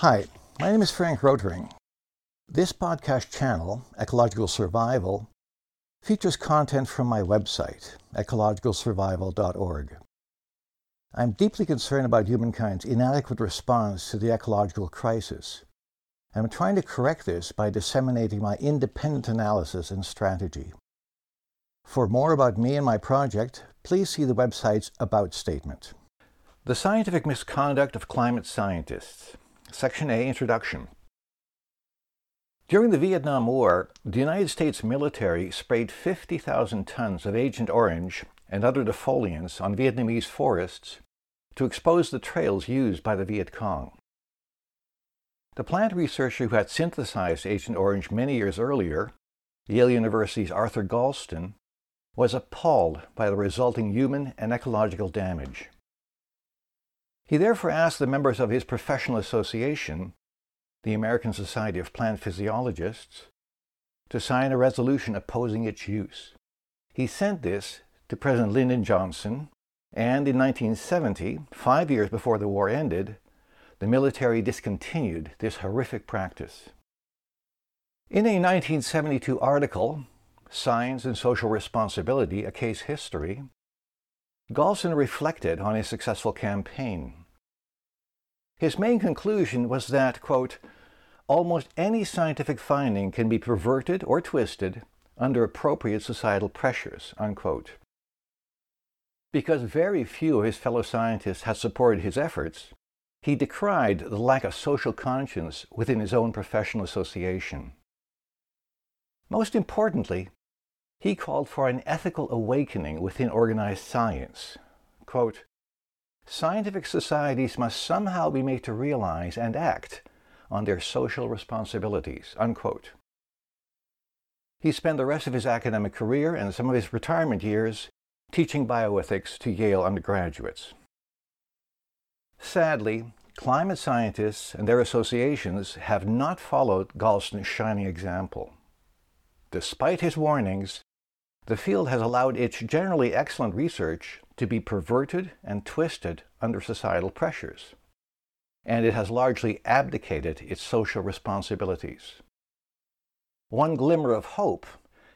Hi, my name is Frank Rotering. This podcast channel, Ecological Survival, features content from my website, ecologicalsurvival.org. I'm deeply concerned about humankind's inadequate response to the ecological crisis, I'm trying to correct this by disseminating my independent analysis and strategy. For more about me and my project, please see the website's About statement. The Scientific Misconduct of Climate Scientists. Section A Introduction. During the Vietnam War, the United States military sprayed 50,000 tons of Agent Orange and other defoliants on Vietnamese forests to expose the trails used by the Viet Cong. The plant researcher who had synthesized Agent Orange many years earlier, Yale University's Arthur Galston, was appalled by the resulting human and ecological damage. He therefore asked the members of his professional association, the American Society of Plant Physiologists, to sign a resolution opposing its use. He sent this to President Lyndon Johnson, and in 1970, five years before the war ended, the military discontinued this horrific practice. In a 1972 article, Science and Social Responsibility, A Case History, Galston reflected on his successful campaign. His main conclusion was that, quote, almost any scientific finding can be perverted or twisted under appropriate societal pressures, unquote. Because very few of his fellow scientists had supported his efforts, he decried the lack of social conscience within his own professional association. Most importantly, he called for an ethical awakening within organized science. Quote, Scientific societies must somehow be made to realize and act on their social responsibilities. Unquote. He spent the rest of his academic career and some of his retirement years teaching bioethics to Yale undergraduates. Sadly, climate scientists and their associations have not followed Galston's shining example. Despite his warnings, the field has allowed its generally excellent research to be perverted and twisted under societal pressures, and it has largely abdicated its social responsibilities. One glimmer of hope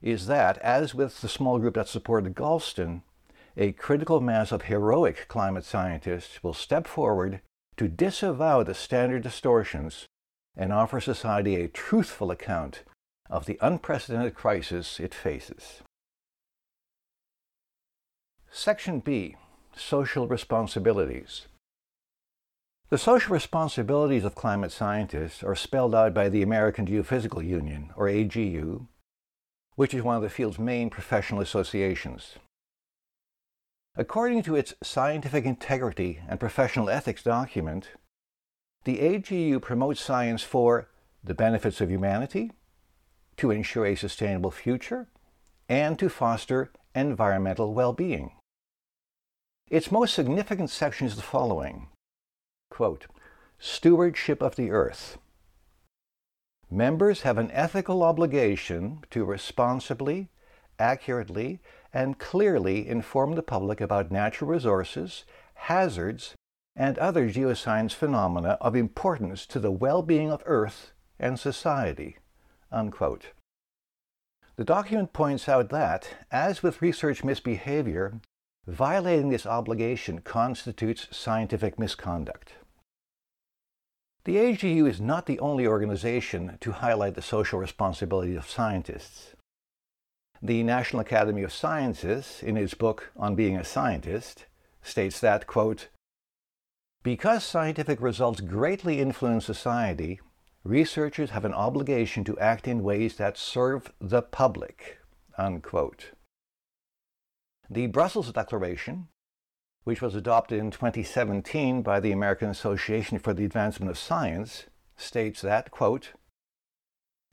is that, as with the small group that supported Galston, a critical mass of heroic climate scientists will step forward to disavow the standard distortions and offer society a truthful account of the unprecedented crisis it faces. Section B Social Responsibilities. The social responsibilities of climate scientists are spelled out by the American Geophysical Union, or AGU, which is one of the field's main professional associations. According to its Scientific Integrity and Professional Ethics document, the AGU promotes science for the benefits of humanity, to ensure a sustainable future, and to foster environmental well being. Its most significant section is the following Quote, Stewardship of the Earth. Members have an ethical obligation to responsibly, accurately, and clearly inform the public about natural resources, hazards, and other geoscience phenomena of importance to the well being of Earth and society. Unquote. The document points out that, as with research misbehavior, Violating this obligation constitutes scientific misconduct. The AGU is not the only organization to highlight the social responsibility of scientists. The National Academy of Sciences, in its book on being a scientist, states that, quote, because scientific results greatly influence society, researchers have an obligation to act in ways that serve the public. Unquote. The Brussels Declaration, which was adopted in 2017 by the American Association for the Advancement of Science, states that, quote,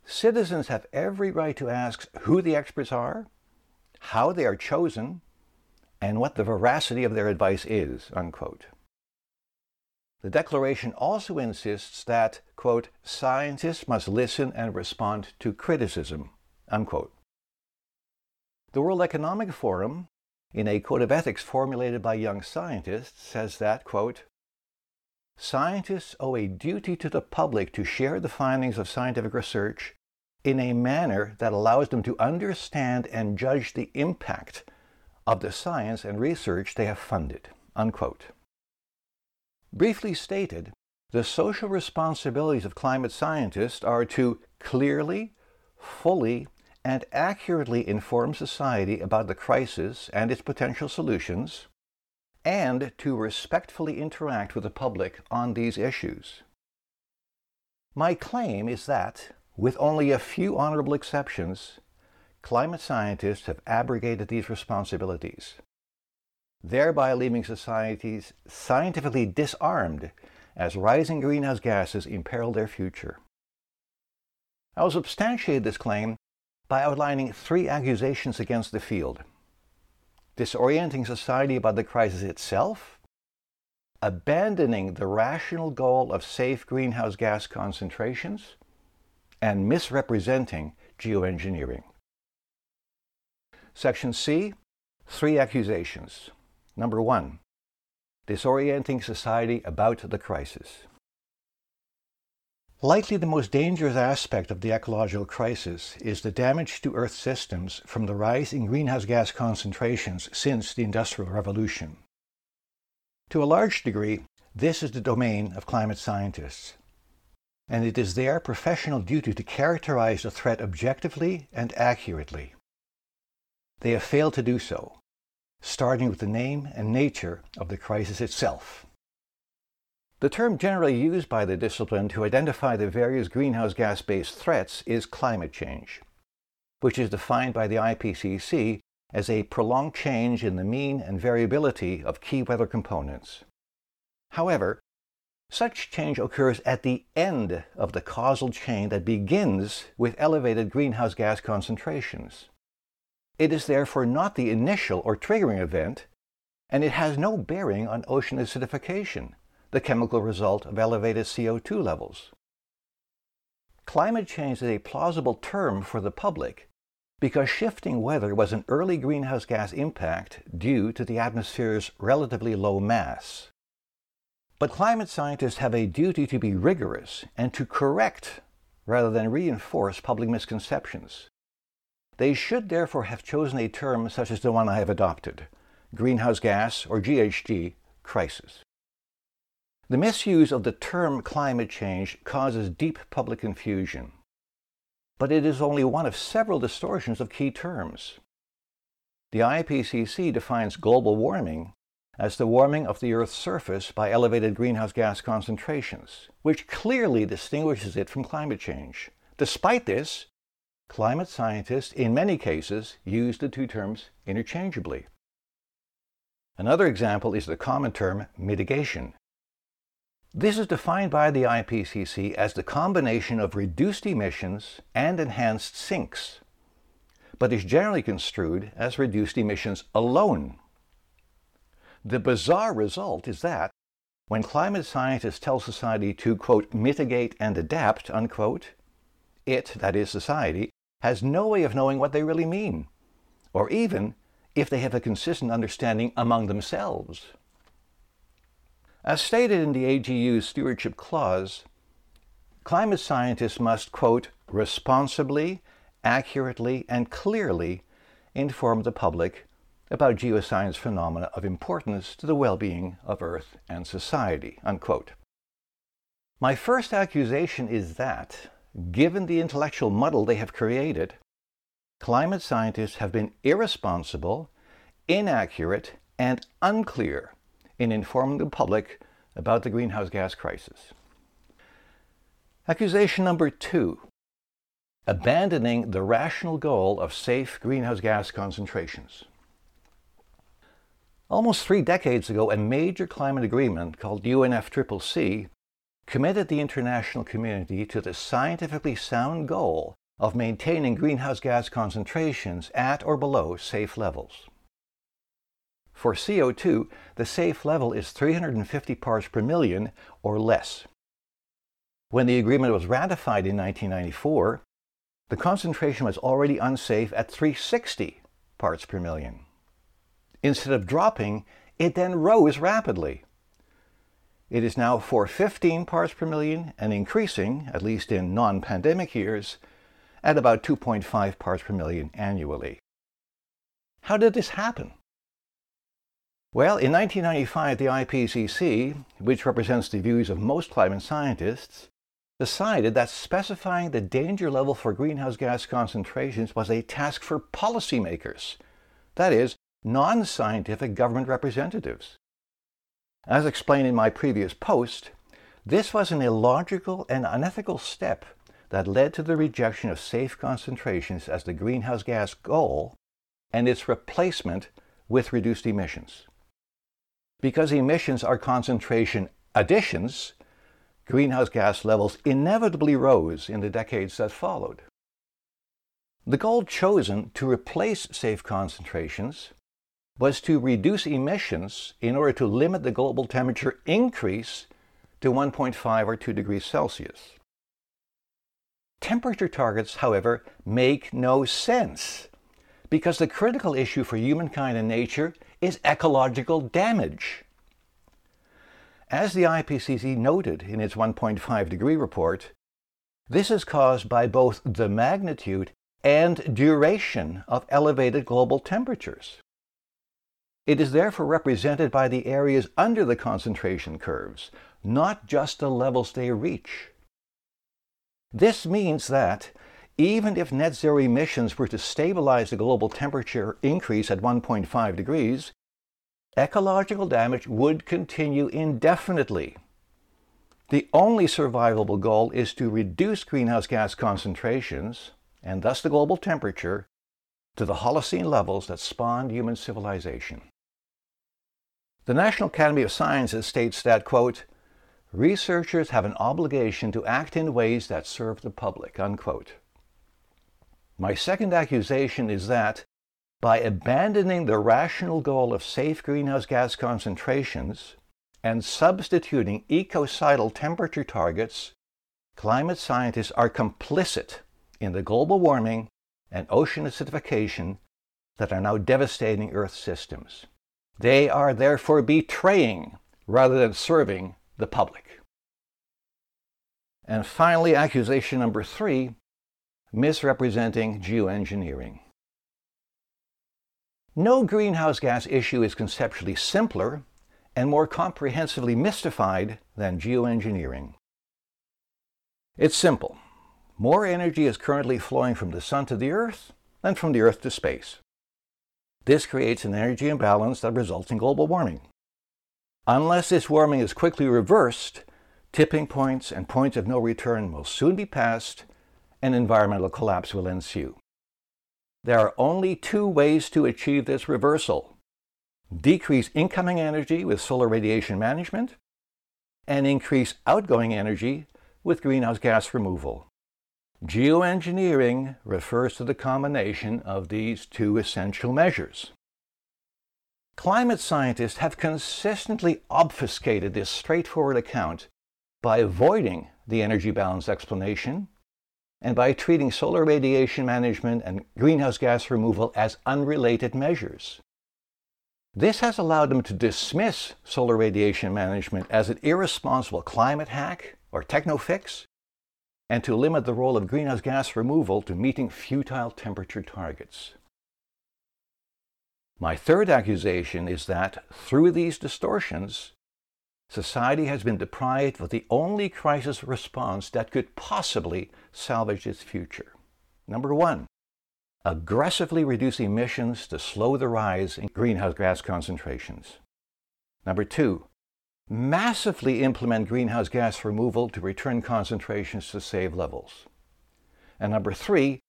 Citizens have every right to ask who the experts are, how they are chosen, and what the veracity of their advice is, unquote. The Declaration also insists that, quote, scientists must listen and respond to criticism, unquote. The World Economic Forum in a code of ethics formulated by young scientists says that, quote, scientists owe a duty to the public to share the findings of scientific research in a manner that allows them to understand and judge the impact of the science and research they have funded. Unquote. Briefly stated, the social responsibilities of climate scientists are to clearly, fully, and accurately inform society about the crisis and its potential solutions, and to respectfully interact with the public on these issues. My claim is that, with only a few honorable exceptions, climate scientists have abrogated these responsibilities, thereby leaving societies scientifically disarmed as rising greenhouse gases imperil their future. I will substantiate this claim by outlining three accusations against the field disorienting society about the crisis itself, abandoning the rational goal of safe greenhouse gas concentrations, and misrepresenting geoengineering. Section C Three accusations. Number one, disorienting society about the crisis. Likely the most dangerous aspect of the ecological crisis is the damage to Earth systems from the rise in greenhouse gas concentrations since the Industrial Revolution. To a large degree, this is the domain of climate scientists, and it is their professional duty to characterize the threat objectively and accurately. They have failed to do so, starting with the name and nature of the crisis itself. The term generally used by the discipline to identify the various greenhouse gas based threats is climate change, which is defined by the IPCC as a prolonged change in the mean and variability of key weather components. However, such change occurs at the end of the causal chain that begins with elevated greenhouse gas concentrations. It is therefore not the initial or triggering event, and it has no bearing on ocean acidification the chemical result of elevated CO2 levels. Climate change is a plausible term for the public because shifting weather was an early greenhouse gas impact due to the atmosphere's relatively low mass. But climate scientists have a duty to be rigorous and to correct rather than reinforce public misconceptions. They should therefore have chosen a term such as the one I have adopted greenhouse gas or GHG crisis. The misuse of the term climate change causes deep public confusion, but it is only one of several distortions of key terms. The IPCC defines global warming as the warming of the Earth's surface by elevated greenhouse gas concentrations, which clearly distinguishes it from climate change. Despite this, climate scientists in many cases use the two terms interchangeably. Another example is the common term mitigation, this is defined by the IPCC as the combination of reduced emissions and enhanced sinks, but is generally construed as reduced emissions alone. The bizarre result is that when climate scientists tell society to, quote, mitigate and adapt, unquote, it, that is society, has no way of knowing what they really mean, or even if they have a consistent understanding among themselves. As stated in the AGU's Stewardship Clause, climate scientists must, quote, responsibly, accurately, and clearly inform the public about geoscience phenomena of importance to the well being of Earth and society. Unquote. My first accusation is that, given the intellectual muddle they have created, climate scientists have been irresponsible, inaccurate, and unclear in informing the public about the greenhouse gas crisis. Accusation number two abandoning the rational goal of safe greenhouse gas concentrations. Almost three decades ago, a major climate agreement called UNFCCC committed the international community to the scientifically sound goal of maintaining greenhouse gas concentrations at or below safe levels. For CO2, the safe level is 350 parts per million or less. When the agreement was ratified in 1994, the concentration was already unsafe at 360 parts per million. Instead of dropping, it then rose rapidly. It is now 415 parts per million and increasing, at least in non pandemic years, at about 2.5 parts per million annually. How did this happen? Well, in 1995, the IPCC, which represents the views of most climate scientists, decided that specifying the danger level for greenhouse gas concentrations was a task for policymakers, that is, non scientific government representatives. As explained in my previous post, this was an illogical and unethical step that led to the rejection of safe concentrations as the greenhouse gas goal and its replacement with reduced emissions. Because emissions are concentration additions, greenhouse gas levels inevitably rose in the decades that followed. The goal chosen to replace safe concentrations was to reduce emissions in order to limit the global temperature increase to 1.5 or 2 degrees Celsius. Temperature targets, however, make no sense because the critical issue for humankind and nature is ecological damage. As the IPCC noted in its 1.5 degree report, this is caused by both the magnitude and duration of elevated global temperatures. It is therefore represented by the areas under the concentration curves, not just the levels they reach. This means that even if net zero emissions were to stabilize the global temperature increase at 1.5 degrees, ecological damage would continue indefinitely. The only survivable goal is to reduce greenhouse gas concentrations, and thus the global temperature, to the Holocene levels that spawned human civilization. The National Academy of Sciences states that, quote, researchers have an obligation to act in ways that serve the public, unquote. My second accusation is that by abandoning the rational goal of safe greenhouse gas concentrations and substituting ecocidal temperature targets, climate scientists are complicit in the global warming and ocean acidification that are now devastating Earth systems. They are therefore betraying rather than serving the public. And finally, accusation number three misrepresenting geoengineering. No greenhouse gas issue is conceptually simpler and more comprehensively mystified than geoengineering. It's simple. More energy is currently flowing from the sun to the earth than from the earth to space. This creates an energy imbalance that results in global warming. Unless this warming is quickly reversed, tipping points and points of no return will soon be passed and environmental collapse will ensue. There are only two ways to achieve this reversal decrease incoming energy with solar radiation management, and increase outgoing energy with greenhouse gas removal. Geoengineering refers to the combination of these two essential measures. Climate scientists have consistently obfuscated this straightforward account by avoiding the energy balance explanation and by treating solar radiation management and greenhouse gas removal as unrelated measures. This has allowed them to dismiss solar radiation management as an irresponsible climate hack or techno fix, and to limit the role of greenhouse gas removal to meeting futile temperature targets. My third accusation is that through these distortions, society has been deprived of the only crisis response that could possibly salvage its future. Number one, aggressively reduce emissions to slow the rise in greenhouse gas concentrations. Number two, massively implement greenhouse gas removal to return concentrations to safe levels. And number three,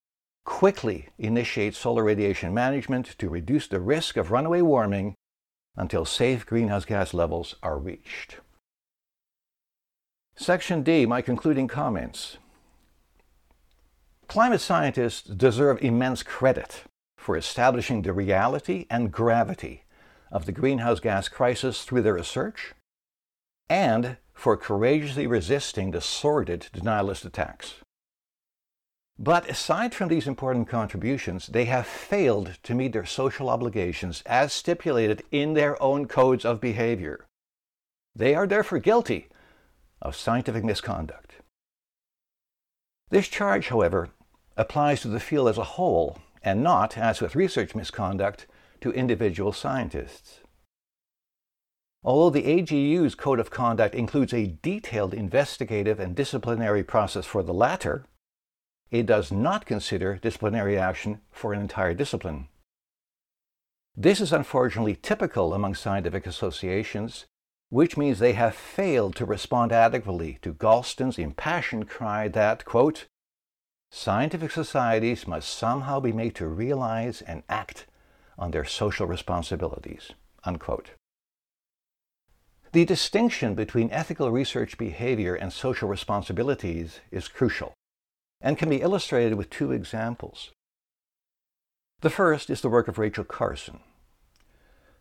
quickly initiate solar radiation management to reduce the risk of runaway warming until safe greenhouse gas levels are reached. Section D, my concluding comments. Climate scientists deserve immense credit for establishing the reality and gravity of the greenhouse gas crisis through their research and for courageously resisting the sordid denialist attacks. But aside from these important contributions, they have failed to meet their social obligations as stipulated in their own codes of behavior. They are therefore guilty of scientific misconduct. This charge, however, applies to the field as a whole and not, as with research misconduct, to individual scientists. Although the AGU's Code of Conduct includes a detailed investigative and disciplinary process for the latter, it does not consider disciplinary action for an entire discipline. This is unfortunately typical among scientific associations, which means they have failed to respond adequately to Galston's impassioned cry that, quote, scientific societies must somehow be made to realize and act on their social responsibilities, unquote. The distinction between ethical research behavior and social responsibilities is crucial and can be illustrated with two examples. The first is the work of Rachel Carson.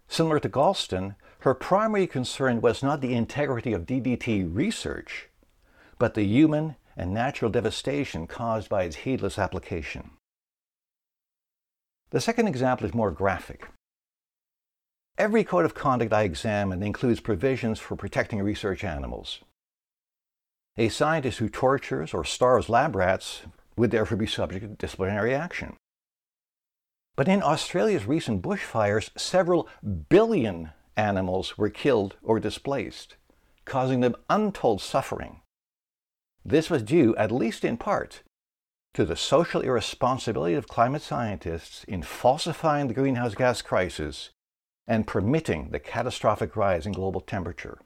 Similar to Galston, her primary concern was not the integrity of DDT research, but the human and natural devastation caused by its heedless application. The second example is more graphic. Every code of conduct I examine includes provisions for protecting research animals. A scientist who tortures or starves lab rats would therefore be subject to disciplinary action. But in Australia's recent bushfires, several billion animals were killed or displaced, causing them untold suffering. This was due, at least in part, to the social irresponsibility of climate scientists in falsifying the greenhouse gas crisis and permitting the catastrophic rise in global temperature.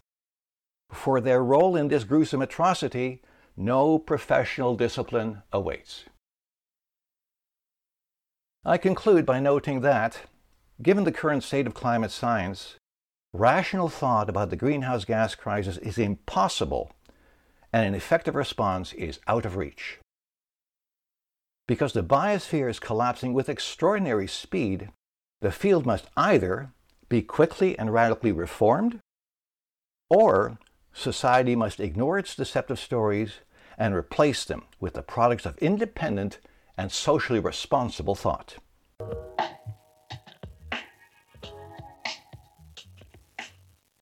For their role in this gruesome atrocity, no professional discipline awaits. I conclude by noting that, given the current state of climate science, rational thought about the greenhouse gas crisis is impossible and an effective response is out of reach. Because the biosphere is collapsing with extraordinary speed, the field must either be quickly and radically reformed, or society must ignore its deceptive stories and replace them with the products of independent and socially responsible thought.